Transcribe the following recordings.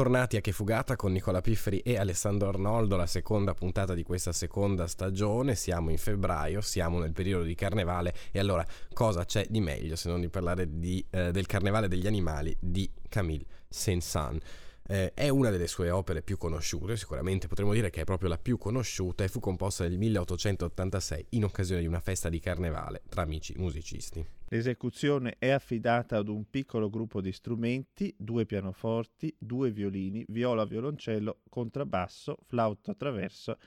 Bentornati a Che Fugata con Nicola Pifferi e Alessandro Arnoldo, la seconda puntata di questa seconda stagione. Siamo in febbraio, siamo nel periodo di carnevale e allora cosa c'è di meglio se non di parlare di, eh, del carnevale degli animali di Camille Saint-Saëns? Eh, è una delle sue opere più conosciute, sicuramente potremmo dire che è proprio la più conosciuta e fu composta nel 1886 in occasione di una festa di carnevale tra amici musicisti. L'esecuzione è affidata ad un piccolo gruppo di strumenti, due pianoforti, due violini, viola, violoncello, contrabbasso, flauto attraverso,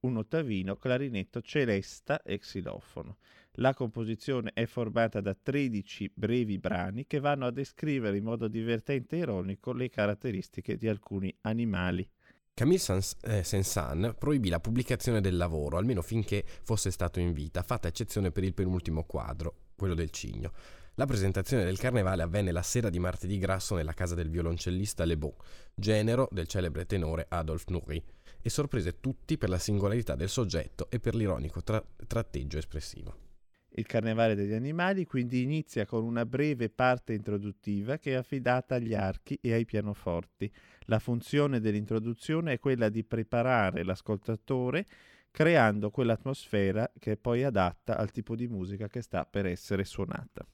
un ottavino, clarinetto, celesta e xilofono. La composizione è formata da 13 brevi brani che vanno a descrivere in modo divertente e ironico le caratteristiche di alcuni animali. Camille Saint-Saëns eh, proibì la pubblicazione del lavoro, almeno finché fosse stato in vita, fatta eccezione per il penultimo quadro, quello del cigno. La presentazione del carnevale avvenne la sera di martedì grasso nella casa del violoncellista Le Bon, genero del celebre tenore Adolphe Nourry, e sorprese tutti per la singolarità del soggetto e per l'ironico tra- tratteggio espressivo. Il Carnevale degli Animali quindi inizia con una breve parte introduttiva che è affidata agli archi e ai pianoforti. La funzione dell'introduzione è quella di preparare l'ascoltatore creando quell'atmosfera che è poi adatta al tipo di musica che sta per essere suonata.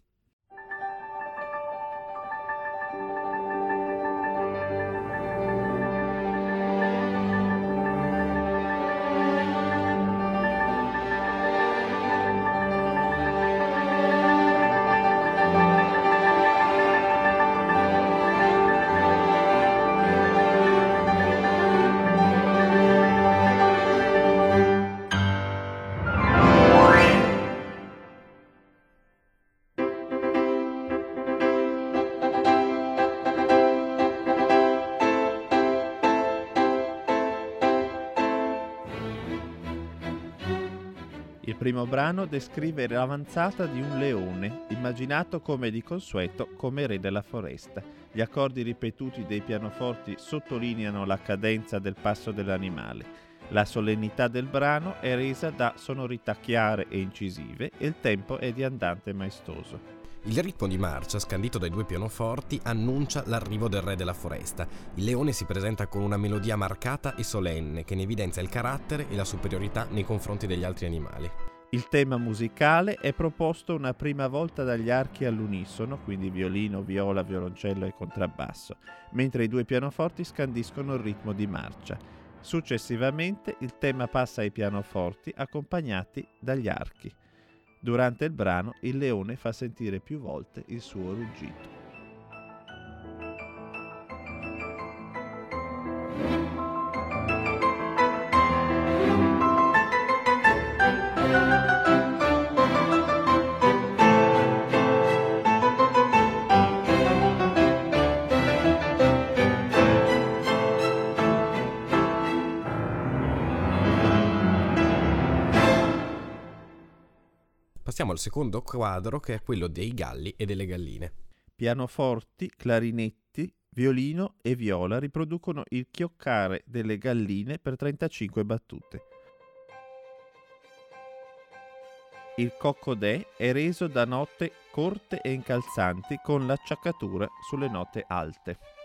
Brano descrive l'avanzata di un leone, immaginato come di consueto come re della foresta. Gli accordi ripetuti dei pianoforti sottolineano la cadenza del passo dell'animale. La solennità del brano è resa da sonorità chiare e incisive e il tempo è di andante maestoso. Il ritmo di marcia, scandito dai due pianoforti, annuncia l'arrivo del re della foresta. Il leone si presenta con una melodia marcata e solenne che ne evidenzia il carattere e la superiorità nei confronti degli altri animali. Il tema musicale è proposto una prima volta dagli archi all'unisono, quindi violino, viola, violoncello e contrabbasso, mentre i due pianoforti scandiscono il ritmo di marcia. Successivamente il tema passa ai pianoforti accompagnati dagli archi. Durante il brano il leone fa sentire più volte il suo ruggito. Passiamo al secondo quadro che è quello dei galli e delle galline. Pianoforti, clarinetti, violino e viola riproducono il chioccare delle galline per 35 battute. Il coccodè è reso da note corte e incalzanti con l'acciaccatura sulle note alte.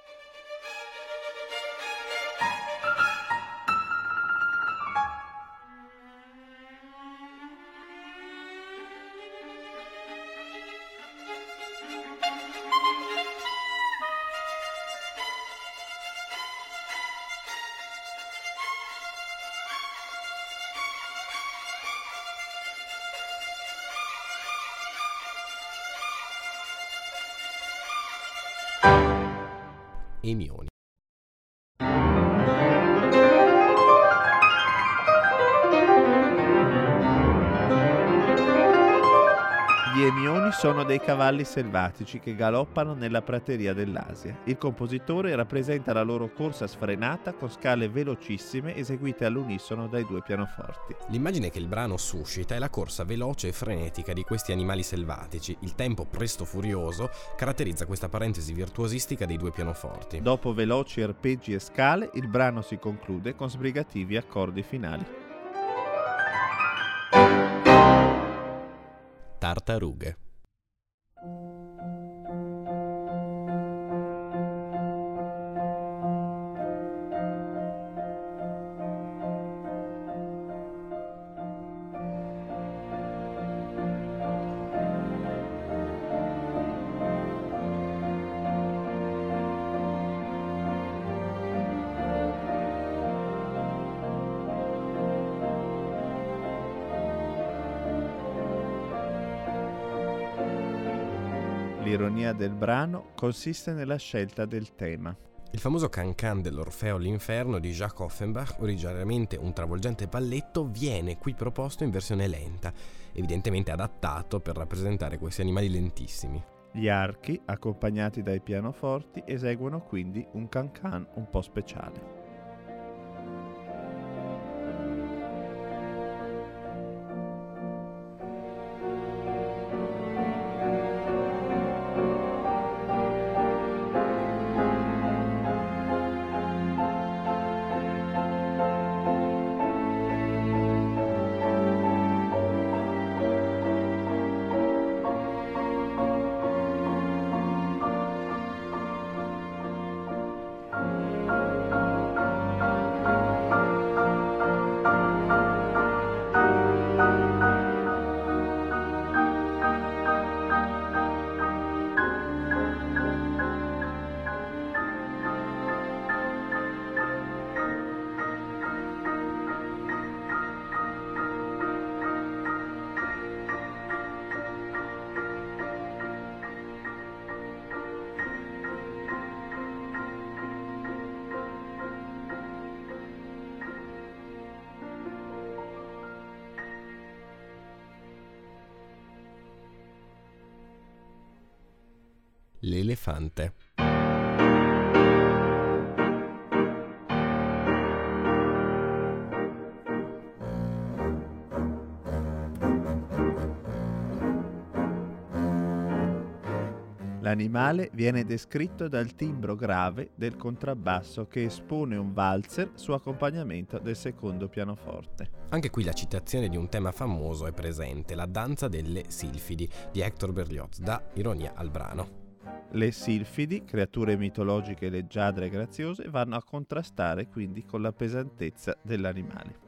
Sono dei cavalli selvatici che galoppano nella prateria dell'Asia. Il compositore rappresenta la loro corsa sfrenata con scale velocissime eseguite all'unisono dai due pianoforti. L'immagine che il brano suscita è la corsa veloce e frenetica di questi animali selvatici. Il tempo presto furioso caratterizza questa parentesi virtuosistica dei due pianoforti. Dopo veloci arpeggi e scale, il brano si conclude con sbrigativi accordi finali. tartarughe. L'ironia del brano consiste nella scelta del tema. Il famoso cancan dell'Orfeo all'inferno di Jacques Offenbach, originariamente un travolgente balletto, viene qui proposto in versione lenta, evidentemente adattato per rappresentare questi animali lentissimi. Gli archi, accompagnati dai pianoforti, eseguono quindi un cancan un po' speciale. L'elefante. L'animale viene descritto dal timbro grave del contrabbasso che espone un valzer su accompagnamento del secondo pianoforte. Anche qui la citazione di un tema famoso è presente, la danza delle silfidi di Hector Berlioz, da ironia al brano. Le silfidi, creature mitologiche leggiadre e graziose, vanno a contrastare quindi con la pesantezza dell'animale.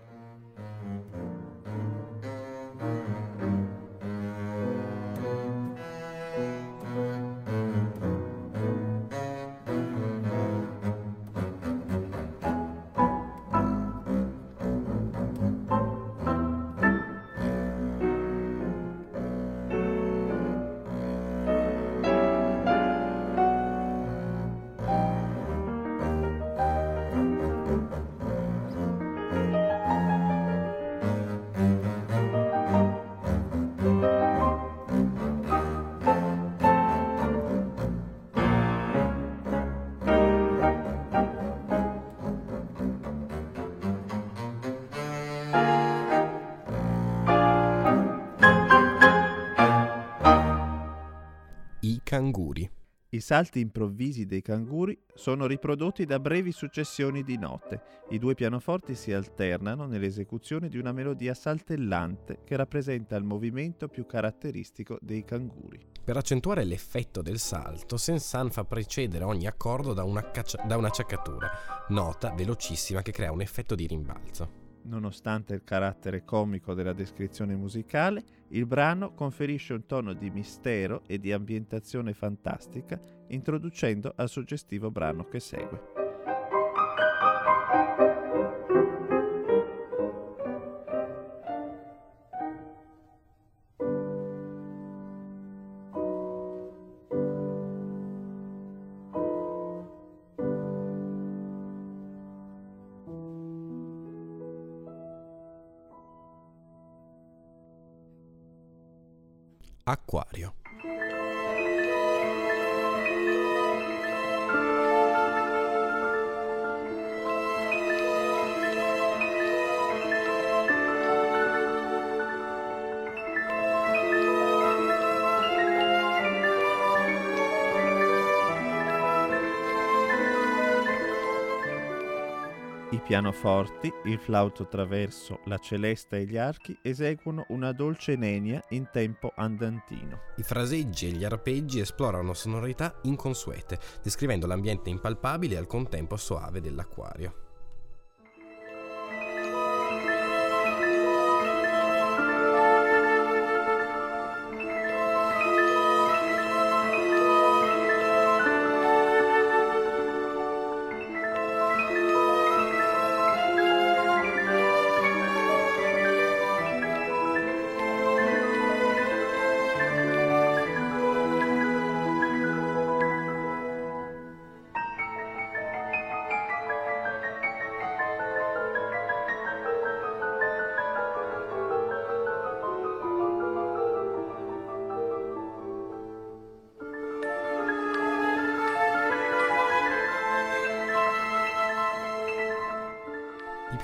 Canguri. I salti improvvisi dei canguri sono riprodotti da brevi successioni di note. I due pianoforti si alternano nell'esecuzione di una melodia saltellante che rappresenta il movimento più caratteristico dei canguri. Per accentuare l'effetto del salto, Sensan fa precedere ogni accordo da una, caccia- da un'acciaccatura, nota velocissima che crea un effetto di rimbalzo. Nonostante il carattere comico della descrizione musicale, il brano conferisce un tono di mistero e di ambientazione fantastica, introducendo al suggestivo brano che segue. I pianoforti, il flauto traverso, la celesta e gli archi eseguono una dolce nenia in tempo andantino. I fraseggi e gli arpeggi esplorano sonorità inconsuete, descrivendo l'ambiente impalpabile e al contempo soave dell'acquario.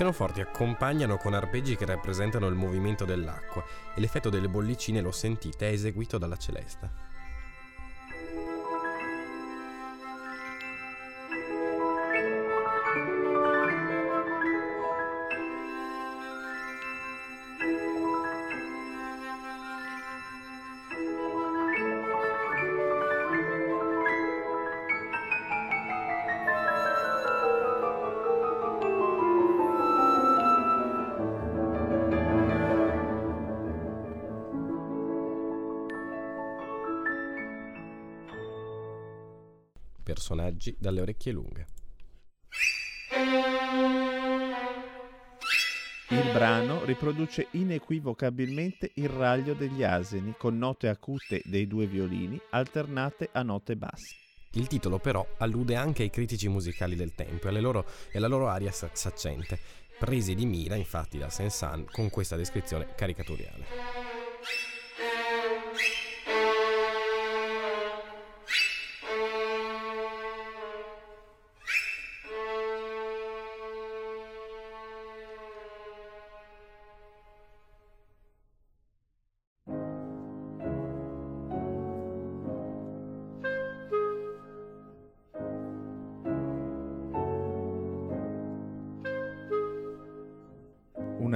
Pianoforti accompagnano con arpeggi che rappresentano il movimento dell'acqua e l'effetto delle bollicine, lo sentite, è eseguito dalla celesta. Personaggi dalle orecchie lunghe. Il brano riproduce inequivocabilmente il raglio degli asini con note acute dei due violini alternate a note basse. Il titolo però allude anche ai critici musicali del tempo e, loro, e alla loro aria saccente, presi di mira infatti da Saint-Saëns con questa descrizione caricatoriale.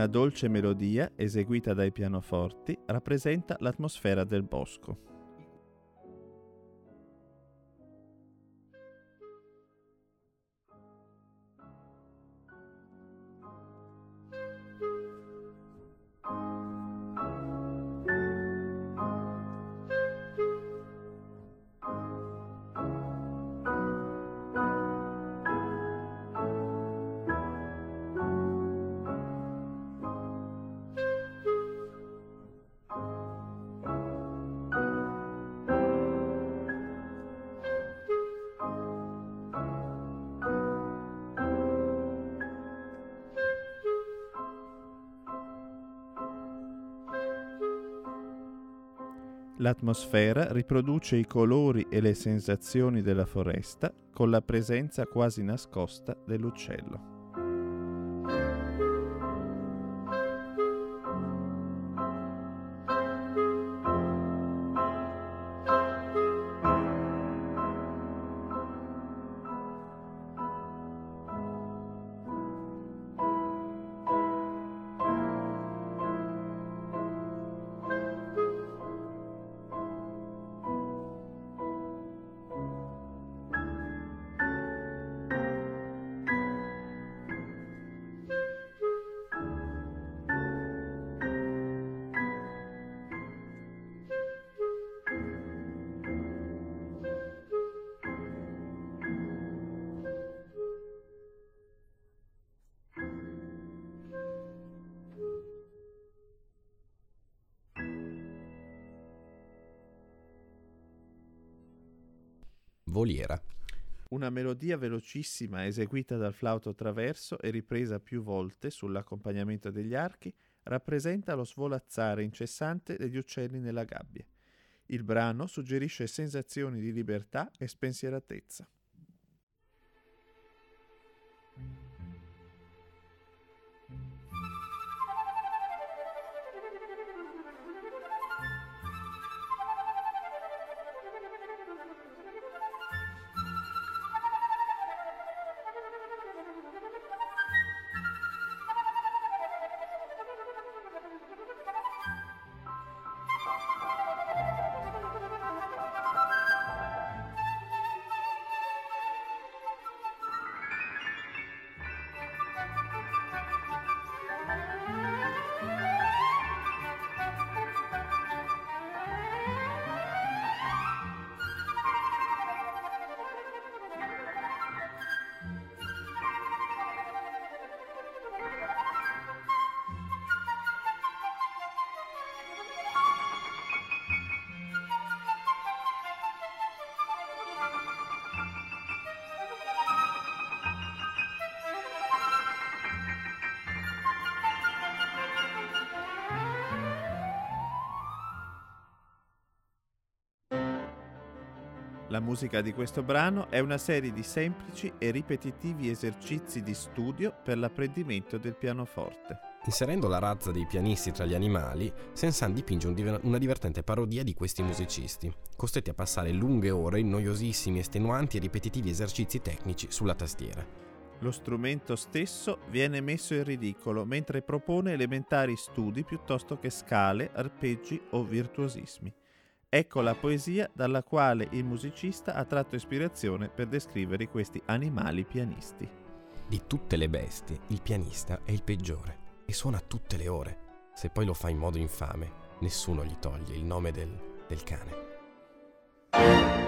Una dolce melodia eseguita dai pianoforti rappresenta l'atmosfera del bosco. L'atmosfera riproduce i colori e le sensazioni della foresta con la presenza quasi nascosta dell'uccello. Voliera. Una melodia velocissima eseguita dal flauto traverso e ripresa più volte sull'accompagnamento degli archi rappresenta lo svolazzare incessante degli uccelli nella gabbia. Il brano suggerisce sensazioni di libertà e spensieratezza. La musica di questo brano è una serie di semplici e ripetitivi esercizi di studio per l'apprendimento del pianoforte. Inserendo la razza dei pianisti tra gli animali, Sensan dipinge un diver- una divertente parodia di questi musicisti, costretti a passare lunghe ore in noiosissimi, estenuanti e ripetitivi esercizi tecnici sulla tastiera. Lo strumento stesso viene messo in ridicolo mentre propone elementari studi piuttosto che scale, arpeggi o virtuosismi. Ecco la poesia dalla quale il musicista ha tratto ispirazione per descrivere questi animali pianisti. Di tutte le bestie, il pianista è il peggiore e suona tutte le ore. Se poi lo fa in modo infame, nessuno gli toglie il nome del, del cane.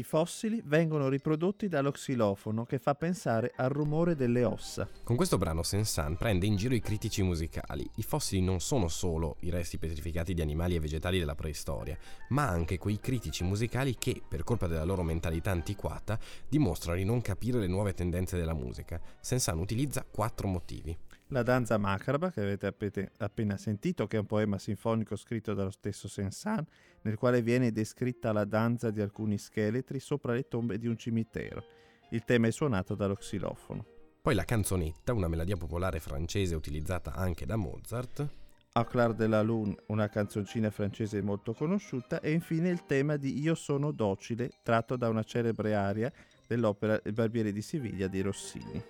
I fossili vengono riprodotti dallo xilofono che fa pensare al rumore delle ossa. Con questo brano Sensan prende in giro i critici musicali. I fossili non sono solo i resti petrificati di animali e vegetali della preistoria, ma anche quei critici musicali che, per colpa della loro mentalità antiquata, dimostrano di non capire le nuove tendenze della musica. Sensan utilizza quattro motivi. La danza macabra, che avete appena sentito, che è un poema sinfonico scritto dallo stesso Sensan, nel quale viene descritta la danza di alcuni scheletri sopra le tombe di un cimitero. Il tema è suonato dallo xilofono. Poi la canzonetta, una melodia popolare francese utilizzata anche da Mozart. Au clair de la lune, una canzoncina francese molto conosciuta, e infine il tema di Io sono docile, tratto da una celebre aria dell'opera Il barbiere di Siviglia di Rossini.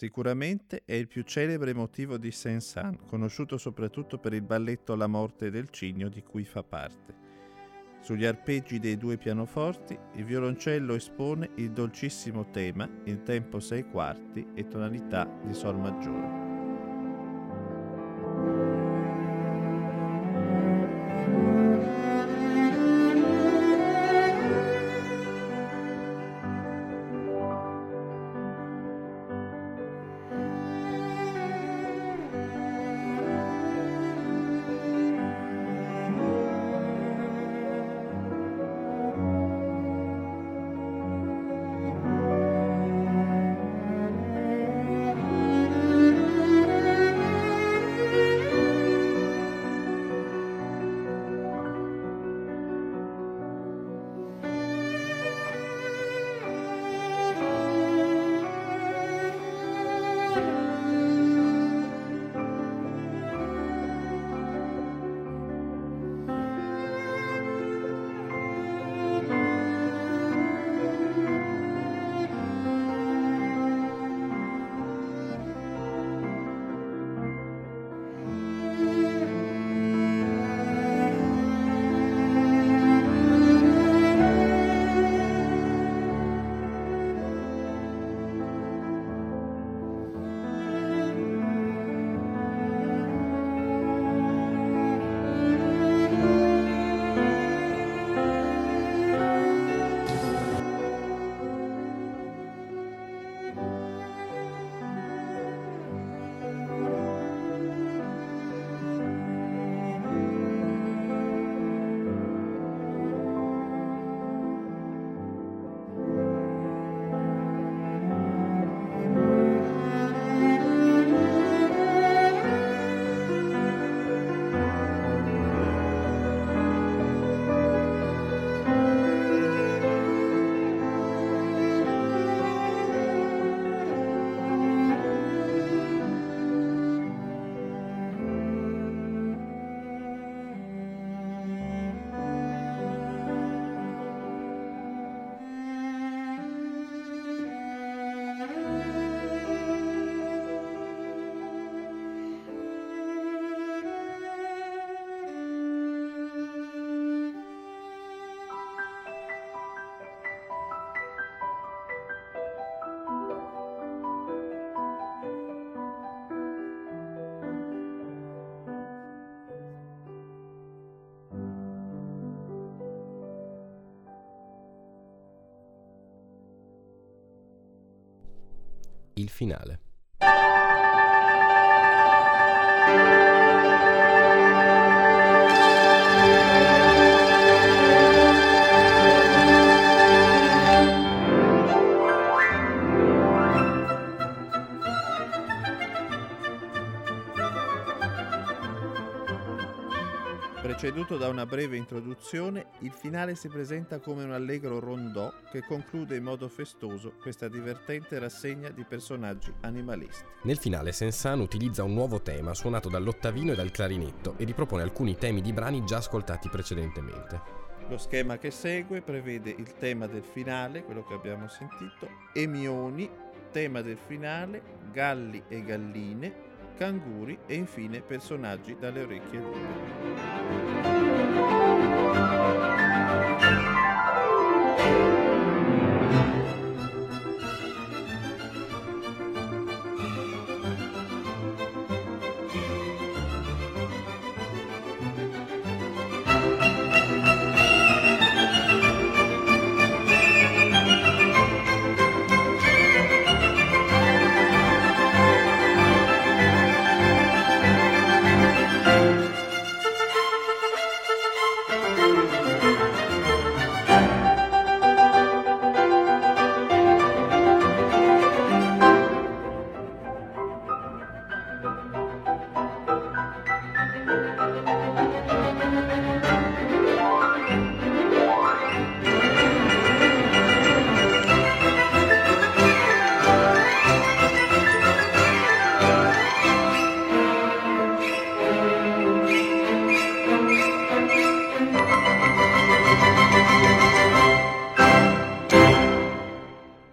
Sicuramente è il più celebre motivo di Saint-Saëns, conosciuto soprattutto per il balletto La morte del cigno di cui fa parte. Sugli arpeggi dei due pianoforti, il violoncello espone il dolcissimo tema in tempo 6 quarti e tonalità di Sol maggiore. Il finale. Preceduto da una breve introduzione, il finale si presenta come un allegro rondò che conclude in modo festoso questa divertente rassegna di personaggi animalisti. Nel finale Sensan utilizza un nuovo tema suonato dall'ottavino e dal clarinetto e ripropone alcuni temi di brani già ascoltati precedentemente. Lo schema che segue prevede il tema del finale, quello che abbiamo sentito, Emioni, tema del finale, galli e galline, canguri e infine personaggi dalle orecchie lunghe.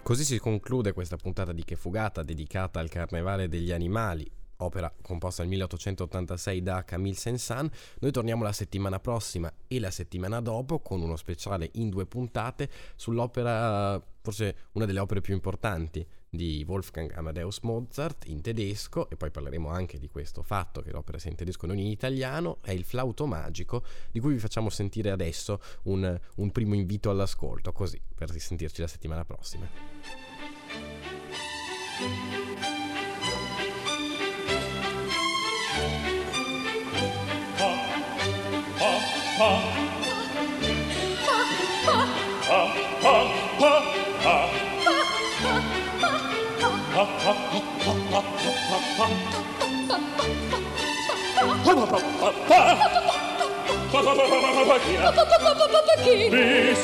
Così si conclude questa puntata di Che Fugata dedicata al Carnevale degli Animali, opera composta nel 1886 da Camille Saint-Saëns. Noi torniamo la settimana prossima e la settimana dopo con uno speciale in due puntate sull'opera, forse una delle opere più importanti di Wolfgang Amadeus Mozart in tedesco, e poi parleremo anche di questo fatto che l'opera sia in tedesco e non in italiano, è il flauto magico, di cui vi facciamo sentire adesso un, un primo invito all'ascolto, così per risentirci la settimana prossima. Bist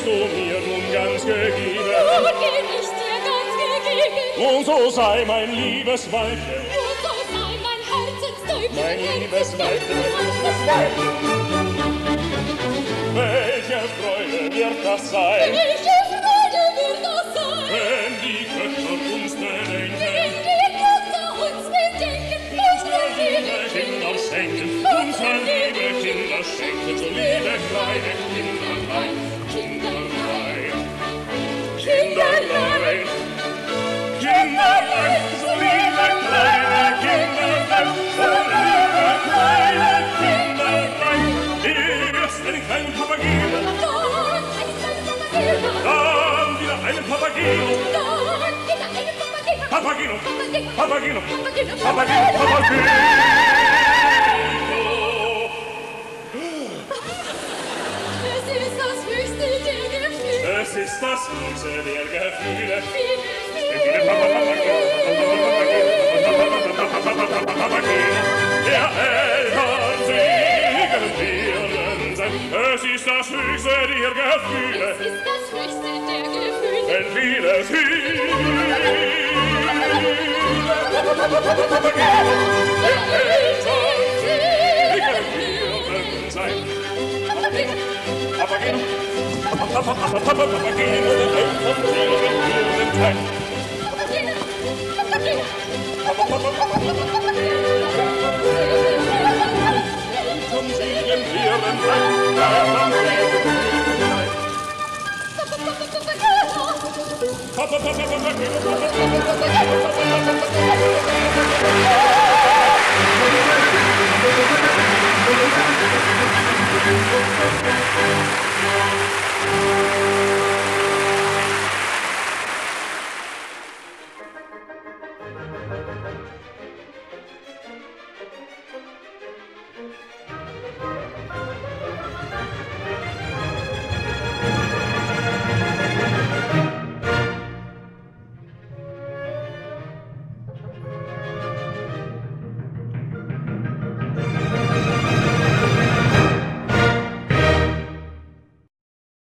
du mir nun ganz gegeben? Geb ich dir ganz gegeben. Und so sei mein liebes Weibchen. Und so sei mein Herzenstäubchen. Mein liebes Weibchen, liebes Weibchen. Welche Freude wird das sein? Welche Papagino, Papagino, Papagino, Papagino, Papagino, Papagino, Papagino, ist das Süße der Gefühle. Der Eltern singen Birnen, es ist das Höchste der Gefühle. Es ist das Höchste der Gefühle. Wenn vieles Der Eltern singen Birnen sein. Aber gehen, aber gehen. Hey!